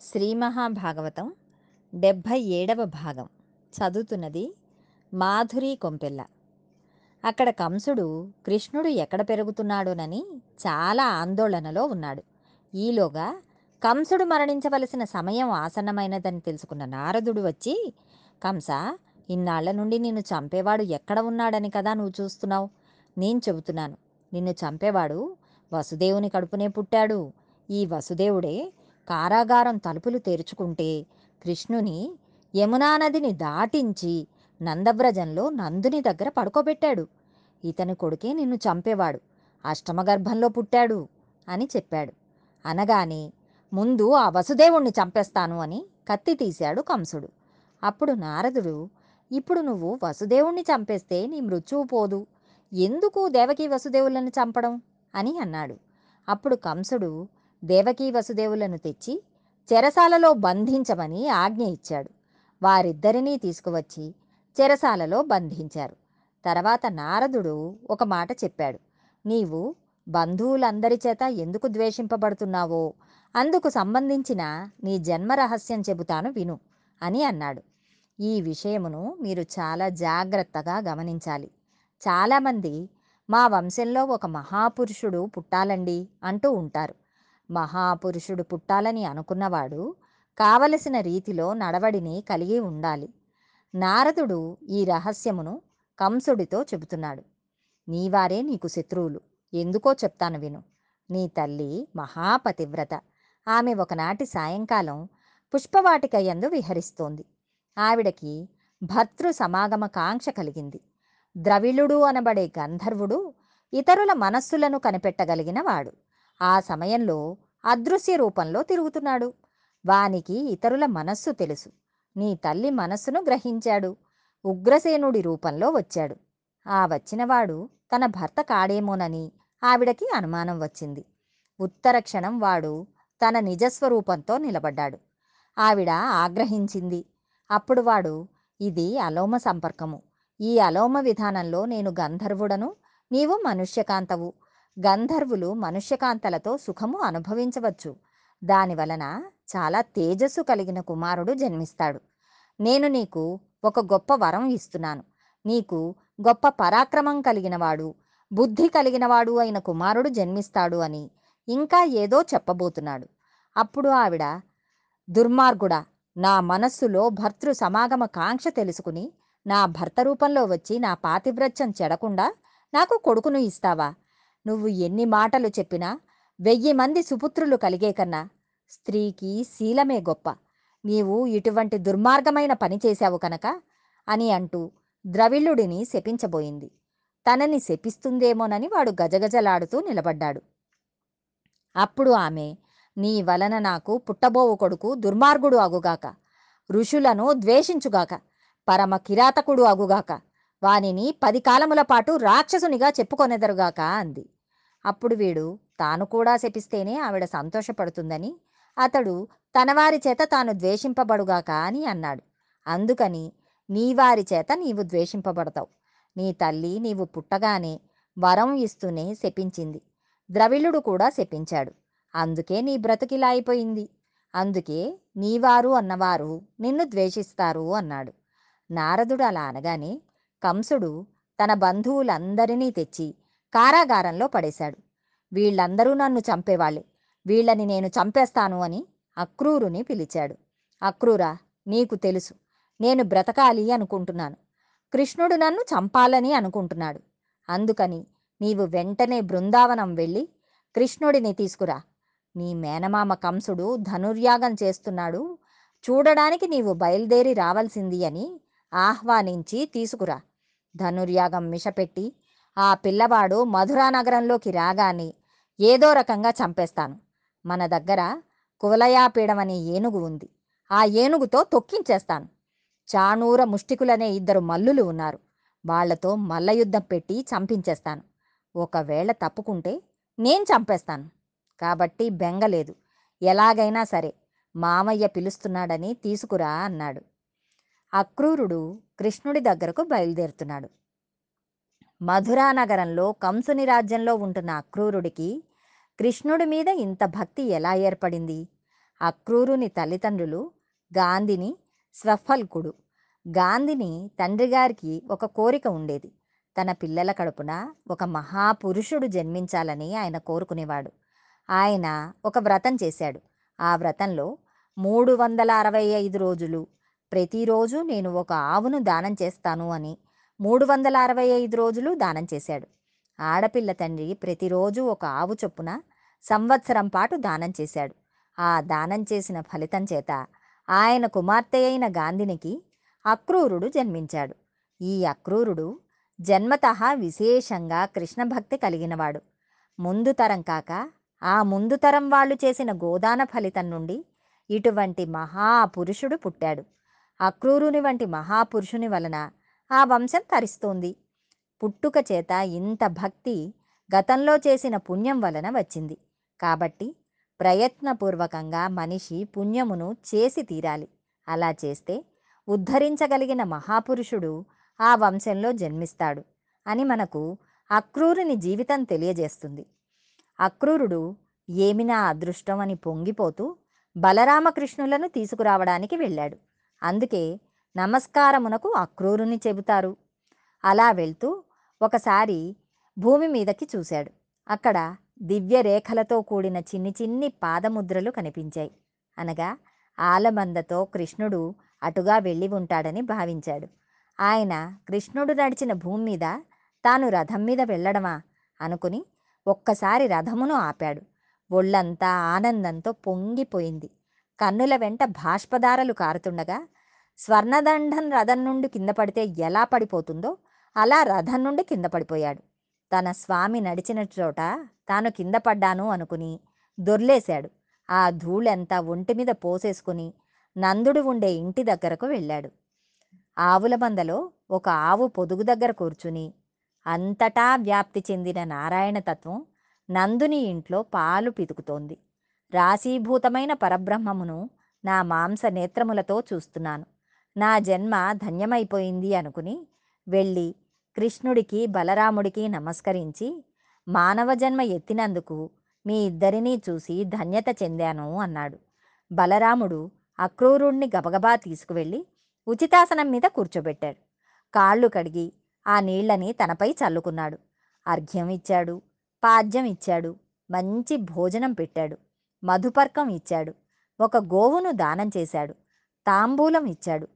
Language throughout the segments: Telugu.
శ్రీ మహాభాగవతం డెబ్భై ఏడవ భాగం. చదువుతున్నది మాధురి కొంపెల్ల. అక్కడ కంసుడు కృష్ణుడు ఎక్కడ పెరుగుతున్నాడోనని చాలా ఆందోళనలో ఉన్నాడు. ఈలోగా కంసుడు మరణించవలసిన సమయం ఆసన్నమైనదని తెలుసుకున్న నారదుడు వచ్చి కంస ఇన్నాళ్ళ నుండి నిన్ను చంపేవాడు ఎక్కడ ఉన్నాడని కదా నువ్వు చూస్తున్నావు? నేను చెబుతున్నాను నిన్ను చంపేవాడు వసుదేవుని కడుపునే పుట్టాడు. ఈ వసుదేవుడే కారాగారం తలుపులు తెరుచుకుంటే కృష్ణుని యమునా నదిని దాటించి నందవ్రజంలో నందుని దగ్గర పడుకోబెట్టాడు. ఇతని కొడుకే నిన్ను చంపేవాడు. అష్టమగర్భంలో పుట్టాడు అని చెప్పాడు. అనగానే ముందు ఆ వసుదేవుణ్ణి చంపేస్తాను అని కత్తి తీశాడు కంసుడు. అప్పుడు నారదుడు ఇప్పుడు నువ్వు వసుదేవుణ్ణి చంపేస్తే నీ మృత్యువు పోదు. ఎందుకు దేవకీ వసుదేవులను చంపడం? అని అన్నాడు. అప్పుడు కంసుడు దేవకీ వసుదేవులను తెచ్చి చెరసాలలో బంధించమని ఆజ్ఞ ఇచ్చాడు. వారిద్దరినీ తీసుకువచ్చి చెరసాలలో బంధించారు. తర్వాత నారదుడు ఒక మాట చెప్పాడు. నీవు బంధువులందరి చేత ఎందుకు ద్వేషింపబడుతున్నావో అందుకు సంబంధించిన నీ జన్మ రహస్యం చెబుతాను విను అని అన్నాడు. ఈ విషయమును మీరు చాలా జాగ్రత్తగా గమనించాలి. చాలామంది మా వంశంలో ఒక మహాపురుషుడు పుట్టాలండి అంటూ ఉంటారు. మహాపురుషుడు పుట్టాలని అనుకున్నవాడు కావలసిన రీతిలో నడవడిని కలిగి ఉండాలి. నారదుడు ఈ రహస్యమును కంసుడితో చెబుతున్నాడు. నీవారే నీకు శత్రువులు. ఎందుకో చెప్తాను విను. నీ తల్లి మహాపతివ్రత. ఆమె ఒకనాటి సాయంకాలం పుష్పవాటిక యందు విహరిస్తోంది. ఆవిడకి భర్తృ సమాగమ కాంక్ష కలిగింది. ద్రవిళుడు అనబడే గంధర్వుడు ఇతరుల మనస్సులను కనిపెట్టగలిగిన వాడు. ఆ సమయంలో అదృశ్య రూపంలో తిరుగుతున్నాడు. వానికి ఇతరుల మనస్సు తెలుసు. నీ తల్లి మనస్సును గ్రహించాడు. ఉగ్రసేనుడి రూపంలో వచ్చాడు. ఆ వచ్చినవాడు తన భర్త కాడేమోనని ఆవిడకి అనుమానం వచ్చింది. ఉత్తర క్షణం వాడు తన నిజస్వరూపంతో నిలబడ్డాడు. ఆవిడ ఆగ్రహించింది. అప్పుడు వాడు ఇది అలోమ సంపర్కము. ఈ అలోమ విధానంలో నేను గంధర్వుడను నీవు మనుష్యకాంతవు. గంధర్వులు మనుష్యకాంతలతో సుఖము అనుభవించవచ్చు. దానివలన చాలా తేజస్సు కలిగిన కుమారుడు జన్మిస్తాడు. నేను నీకు ఒక గొప్ప వరం ఇస్తున్నాను. నీకు గొప్ప పరాక్రమం కలిగినవాడు బుద్ధి కలిగినవాడు అయిన కుమారుడు జన్మిస్తాడు అని ఇంకా ఏదో చెప్పబోతున్నాడు. అప్పుడు ఆవిడ దుర్మార్గుడా నా మనస్సులో భర్తృ సమాగమ కాంక్ష తెలుసుకుని నా భర్త రూపంలో వచ్చి నా పాతివ్రత్యం చెడకుండా నాకు కొడుకును ఇస్తావా? నువ్వు ఎన్ని మాటలు చెప్పినా వెయ్యి మంది సుపుత్రులు కలిగే కన్నా స్త్రీకి శీలమే గొప్ప. నీవు ఇటువంటి దుర్మార్గమైన పని చేశావు కనుక అని అంటూ ద్రవిళుడిని శపించబోయింది. తనని శపిస్తుందేమోనని వాడు గజగజలాడుతూ నిలబడ్డాడు. అప్పుడు ఆమె నీ వలన నాకు పుట్టబోవు కొడుకు దుర్మార్గుడు అగుగాక ఋషులను ద్వేషించుగాక పరమ కిరాతకుడు అగుగాక వానిని పది కాలముల పాటు రాక్షసునిగా చెప్పుకొనెదరుగాక అంది. అప్పుడు వీడు తాను కూడా శపిస్తేనే ఆవిడ సంతోషపడుతుందని అతడు తనవారి చేత తాను ద్వేషింపబడుగాక అని అన్నాడు. అందుకని నీవారి చేత నీవు ద్వేషింపబడతావు. నీ తల్లి నీవు పుట్టగానే వరం ఇస్తూనే శపించింది. ద్రవిళుడు కూడా శపించాడు. అందుకే నీ బ్రతుకిలా అయిపోయింది. అందుకే నీవారు అన్నవారు నిన్ను ద్వేషిస్తారు అన్నాడు. నారదుడు అలా అనగానే కంసుడు తన బంధువులందరినీ తెచ్చి కారాగారంలో పడేశాడు. వీళ్ళందరూ నన్ను చంపేవాళ్ళే. వీళ్ళని నేను చంపేస్తాను అని అక్రూరుని పిలిచాడు. అక్రూరా నీకు తెలుసు. నేను బ్రతకాలి అనుకుంటున్నాను. కృష్ణుడు నన్ను చంపాలని అనుకుంటున్నాడు. అందుకని నీవు వెంటనే బృందావనం వెళ్ళి కృష్ణుడిని తీసుకురా. నీ మేనమామ కంసుడు ధనుర్యాగం చేస్తున్నాడు. చూడడానికి నీవు బయలుదేరి రావాల్సింది అని ఆహ్వానించి తీసుకురా. ధనుర్యాగం మిషపెట్టి ఆ పిల్లవాడు మధురా నగరంలోకి రాగానే ఏదో రకంగా చంపేస్తాను. మన దగ్గర కువలయాపీడమనే ఏనుగు ఉంది. ఆ ఏనుగుతో తొక్కించేస్తాను. చాణూర ముష్టికులనే ఇద్దరు మల్లులు ఉన్నారు. వాళ్ళతో మల్లయుద్ధం పెట్టి చంపించేస్తాను. ఒకవేళ తప్పుకుంటే నేను చంపేస్తాను. కాబట్టి బెంగలేదు ఎలాగైనా సరే మామయ్య పిలుస్తున్నాడని తీసుకురా అన్నాడు. అక్రూరుడు కృష్ణుడి దగ్గరకు బయలుదేరుతున్నాడు. మధురా నగరంలో కంసుని రాజ్యంలో ఉంటున్న అక్రూరుడికి కృష్ణుడి మీద ఇంత భక్తి ఎలా ఏర్పడింది? అక్రూరుని తల్లిదండ్రులు గాంధిని స్వఫల్కుడు. గాంధిని తండ్రి గారికి ఒక కోరిక ఉండేది. తన పిల్లల కడుపున ఒక మహాపురుషుడు జన్మించాలని ఆయన కోరుకునేవాడు. ఆయన ఒక వ్రతం చేశాడు. ఆ వ్రతంలో మూడు వందల అరవై ఐదు రోజులు ప్రతిరోజు నేను ఒక ఆవును దానం చేస్తాను అని మూడు వందల అరవై ఐదు రోజులు దానం చేశాడు. ఆడపిల్ల తండ్రి ప్రతిరోజు ఒక ఆవు చొప్పున సంవత్సరం పాటు దానం చేశాడు. ఆ దానం చేసిన ఫలితం చేత ఆయన కుమార్తె అయిన గాంధినికి అక్రూరుడు జన్మించాడు. ఈ అక్రూరుడు జన్మతః విశేషంగా కృష్ణ భక్తి కలిగినవాడు. ముందు తరం కాక ఆ ముందు తరం వాళ్ళు చేసిన గోదాన ఫలితం నుండి ఇటువంటి మహాపురుషుడు పుట్టాడు. అక్రూరుని వంటి మహాపురుషుని వలన ఆ వంశం తరిస్తోంది. పుట్టుక చేత ఇంత భక్తి గతంలో చేసిన పుణ్యం వలన వచ్చింది. కాబట్టి ప్రయత్నపూర్వకంగా మనిషి పుణ్యమును చేసి తీరాలి. అలా చేస్తే ఉద్ధరించగలిగిన మహాపురుషుడు ఆ వంశంలో జన్మిస్తాడు అని మనకు అక్రూరుని జీవితం తెలియజేస్తుంది. అక్రూరుడు ఏమి నా అదృష్టం అని పొంగిపోతూ బలరామకృష్ణులను తీసుకురావడానికి వెళ్ళాడు. అందుకే నమస్కారమునకు అక్రూరుని చెబుతారు. అలా వెళ్తూ ఒకసారి భూమి మీదకి చూశాడు. అక్కడ దివ్య రేఖలతో కూడిన చిన్ని చిన్ని పాదముద్రలు కనిపించాయి. అనగా ఆలమందతో కృష్ణుడు అటుగా వెళ్ళి ఉంటాడని భావించాడు. ఆయన కృష్ణుడు నడిచిన భూమి మీద తాను రథం మీద వెళ్ళడమా అనుకుని ఒక్కసారి రథమును ఆపాడు. ఒళ్ళంతా ఆనందంతో పొంగిపోయింది. కన్నుల వెంట భాష్పధారలు కారుతుండగా స్వర్ణదండం రథం నుండి కింద పడితే ఎలా పడిపోతుందో అలా రథం నుండి కింద పడిపోయాడు. తన స్వామి నడిచిన చోట తాను కింద పడ్డాను అనుకుని దొర్లేశాడు. ఆ ధూళంతా ఒంటి మీద పోసేసుకుని నందుడు ఉండే ఇంటి దగ్గరకు వెళ్ళాడు. ఆవుల మందలో ఒక ఆవు పొదుగు దగ్గర కూర్చుని అంతటా వ్యాప్తి చెందిన నారాయణ తత్వం నందుని ఇంట్లో పాలు పితుకుతోంది. రాశీభూతమైన పరబ్రహ్మమును నా మాంస నేత్రములతో చూస్తున్నాను. నా జన్మ ధన్యమైపోయింది అనుకుని వెళ్ళి కృష్ణుడికి బలరాముడికి నమస్కరించి మానవ జన్మ ఎత్తినందుకు మీ ఇద్దరినీ చూసి ధన్యత చెందాను అన్నాడు. బలరాముడు అక్రూరుణ్ణి గబగబా తీసుకువెళ్ళి ఉచితాసనం మీద కూర్చోబెట్టాడు. కాళ్ళు కడిగి ఆ నీళ్ళని తనపై చల్లుకున్నాడు. అర్ఘ్యం ఇచ్చాడు పాద్యం ఇచ్చాడు మంచి భోజనం పెట్టాడు. మధుపర్కం ఇచ్చాడు. ఒక గోవును దానం చేశాడు. తాంబూలం ఇచ్చాడు.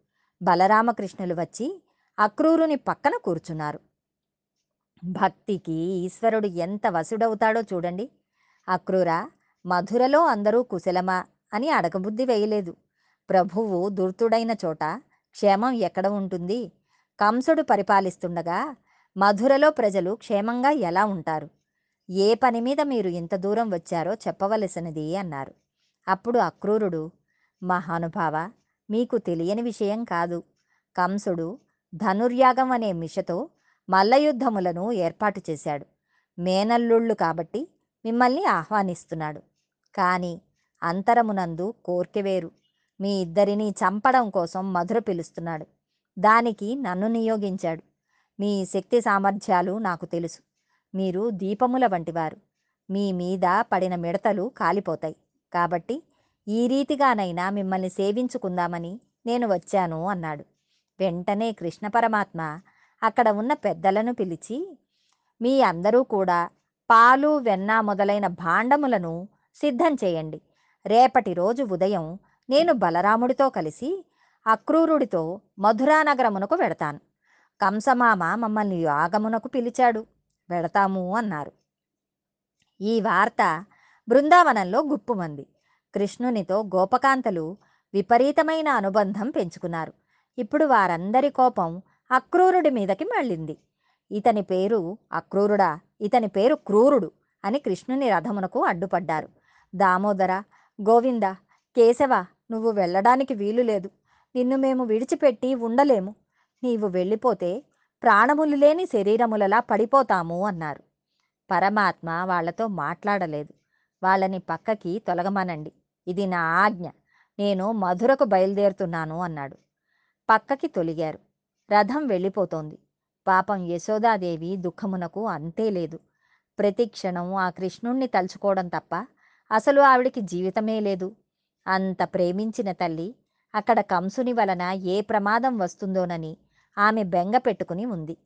బలరామకృష్ణులు వచ్చి అక్రూరుని పక్కన కూర్చున్నారు. భక్తికి ఈశ్వరుడు ఎంత వసుడవుతాడో చూడండి. అక్రూర మధురలో అందరూ కుశలమా అని అడగబుద్ధి వేయలేదు. ప్రభువు దుర్తుడైన చోట క్షేమం ఎక్కడ ఉంటుంది? కంసుడు పరిపాలిస్తుండగా మధురలో ప్రజలు క్షేమంగా ఎలా ఉంటారు? ఏ పని మీద మీరు ఇంత దూరం వచ్చారో చెప్పవలసినది అన్నారు. అప్పుడు అక్రూరుడు మహానుభావ మీకు తెలియని విషయం కాదు. కంసుడు ధనుర్యాగం అనే మిషతో మల్లయుద్ధములను ఏర్పాటు చేశాడు. మేనల్లుళ్ళు కాబట్టి మిమ్మల్ని ఆహ్వానిస్తున్నాడు. కానీ అంతరమునందు కోర్కెవేరు మీ ఇద్దరిని చంపడం కోసం మధుర పిలుస్తున్నాడు. దానికి నన్ను నియోగించాడు. మీ శక్తి సామర్థ్యాలు నాకు తెలుసు. మీరు దీపముల వంటివారు. మీ మీద పడిన మిడతలు కాలిపోతాయి. కాబట్టి ఈ రీతిగానైనా మిమ్మల్ని సేవించుకుందామని నేను వచ్చాను అన్నాడు. వెంటనే కృష్ణ పరమాత్మ అక్కడ ఉన్న పెద్దలను పిలిచి మీ అందరూ కూడా పాలు వెన్న మొదలైన భాండములను సిద్ధం చేయండి. రేపటి రోజు ఉదయం నేను బలరాముడితో కలిసి అక్రూరుడితో మధురానగరమునకు వెడతాను. కంసమామ మమ్మల్ని యాగమునకు పిలిచాడు. వెడతాము అన్నారు. ఈ వార్త బృందావనంలో గుప్పుమంది. కృష్ణునితో గోపకాంతలు విపరీతమైన అనుబంధం పెంచుకున్నారు. ఇప్పుడు వారందరి కోపం అక్రూరుడి మీదకి మళ్ళింది. ఇతని పేరు అక్రూరుడా ఇతని పేరు క్రూరుడు అని కృష్ణుని రథమునకు అడ్డుపడ్డారు. దామోదర గోవింద కేశవ నువ్వు వెళ్ళడానికి వీలు లేదు నిన్ను మేము విడిచిపెట్టి ఉండలేము. నీవు వెళ్ళిపోతే ప్రాణములు లేని శరీరములలా పడిపోతాము అన్నారు. పరమాత్మ వాళ్ళతో మాట్లాడలేదు. వాళ్ళని పక్కకి తొలగమనండి. ఇది నా ఆజ్ఞ. నేను మధురకు బయలుదేరుతున్నాను అన్నాడు. పక్కకి తొలిగారు. రథం వెళ్ళిపోతోంది. పాపం యశోదాదేవి దుఃఖమునకు అంతే లేదు. ప్రతి క్షణం ఆ కృష్ణుణ్ణి తలుచుకోవడం తప్ప అసలు ఆవిడికి జీవితమే లేదు. అంత ప్రేమించిన తల్లి అక్కడ కంసుని వలన ఏ ప్రమాదం వస్తుందోనని ఆమె బెంగ పెట్టుకుని ఉంది.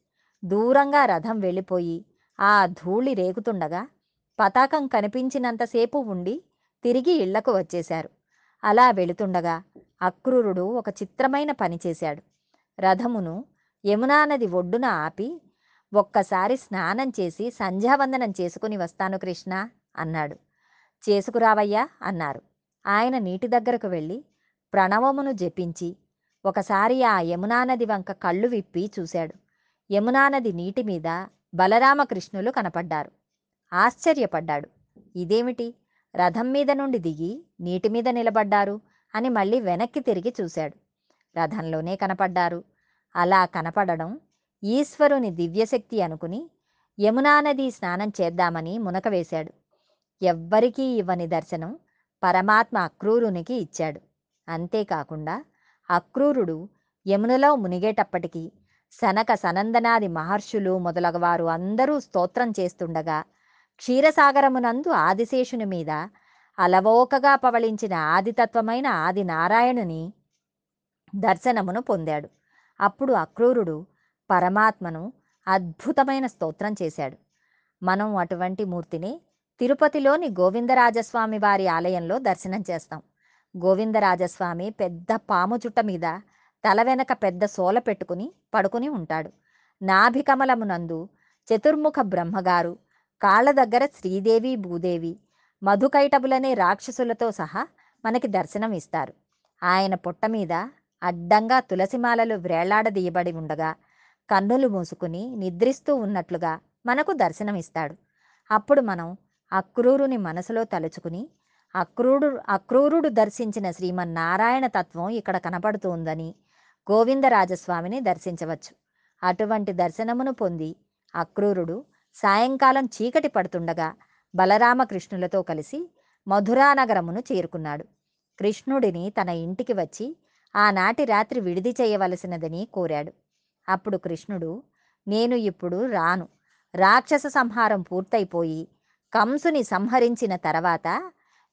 దూరంగా రథం వెళ్ళిపోయి ఆ ధూళి రేగుతుండగా పతాకం కనిపించినంతసేపు ఉండి తిరిగి ఇళ్ళకు వచ్చేశారు. అలా వెళుతుండగా అక్రూరుడు ఒక చిత్రమైన పని చేశాడు. రథమును యమునా నది ఒడ్డున ఆపి ఒక్కసారి స్నానం చేసి సంధ్యావందనం చేసుకుని వస్తాను కృష్ణ అన్నాడు. చేసుకురావయ్యా అన్నారు. ఆయన నీటి దగ్గరకు వెళ్ళి ప్రణవమును జపించి ఒకసారి ఆ యమునా నది వంక కళ్ళు విప్పి చూశాడు. యమునా నది నీటి మీద బలరామకృష్ణులు కనపడ్డారు. ఆశ్చర్యపడ్డాడు. ఇదేమిటి? రథం మీద నుండి దిగి నీటి మీద నిలబడ్డారు? అని మళ్ళీ వెనక్కి తిరిగి చూశాడు. రథంలోనే కనపడ్డారు. అలా కనపడడం ఈశ్వరుని దివ్యశక్తి అనుకుని యమునా నది స్నానం చేద్దామని మునక వేశాడు. ఎవ్వరికీ ఇవ్వని దర్శనం పరమాత్మ అక్రూరునికి ఇచ్చాడు. అంతేకాకుండా అక్రూరుడు యమునలో మునిగేటప్పటికీ సనక సనందనాది మహర్షులు మొదలగవారు అందరూ స్తోత్రం చేస్తుండగా క్షీరసాగరమునందు ఆదిశేషుని మీద అలవోకగా పవళించిన ఆదితత్వమైన ఆది నారాయణుని దర్శనమును పొందాడు. అప్పుడు అక్రూరుడు పరమాత్మను అద్భుతమైన స్తోత్రం చేశాడు. మనం అటువంటి మూర్తిని తిరుపతిలోని గోవిందరాజస్వామి వారి ఆలయంలో దర్శనం చేస్తాం. గోవిందరాజస్వామి పెద్ద పాము చుట్ట మీద తల వెనక పెద్ద సోల పెట్టుకుని పడుకుని ఉంటాడు. నాభికమలమునందు చతుర్ముఖ బ్రహ్మగారు కాళ్ళ దగ్గర శ్రీదేవి భూదేవి మధుకైటబులనే రాక్షసులతో సహా మనకి దర్శనం ఇస్తారు. ఆయన పొట్ట మీద అడ్డంగా తులసిమాలలు వ్రేళ్ళాడదీయబడి ఉండగా కన్నులు మూసుకుని నిద్రిస్తూ ఉన్నట్లుగా మనకు దర్శనమిస్తాడు. అప్పుడు మనం అక్రూరుని మనసులో తలుచుకుని అక్రూరుడు అక్రూరుడు దర్శించిన శ్రీమన్నారాయణ తత్వం ఇక్కడ కనపడుతోందని గోవిందరాజస్వామిని దర్శించవచ్చు. అటువంటి దర్శనమును పొంది అక్రూరుడు సాయంకాలం చీకటి పడుతుండగా బలరామకృష్ణులతో కలిసి మధురానగరమును చేరుకున్నాడు. కృష్ణుడిని తన ఇంటికి వచ్చి ఆనాటి రాత్రి విడిది చేయవలసినదని కోరాడు. అప్పుడు కృష్ణుడు నేను ఇప్పుడు రాను. రాక్షస సంహారం పూర్తయిపోయి కంసుని సంహరించిన తర్వాత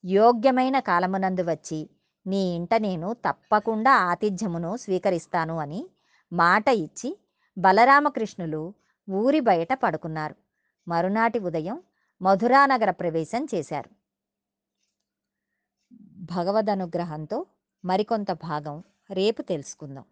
యోగ్యమైన కాలమునందు వచ్చి నీ ఇంట నేను తప్పకుండా ఆతిథ్యమును స్వీకరిస్తాను అని మాట ఇచ్చి బలరామకృష్ణులు ఊరి బయట పడుకున్నారు. మరునాటి ఉదయం మధురానగర ప్రవేశం చేశారు. భగవద్ అనుగ్రహంతో మరికొంత భాగం రేపు తెలుసుకుందాం.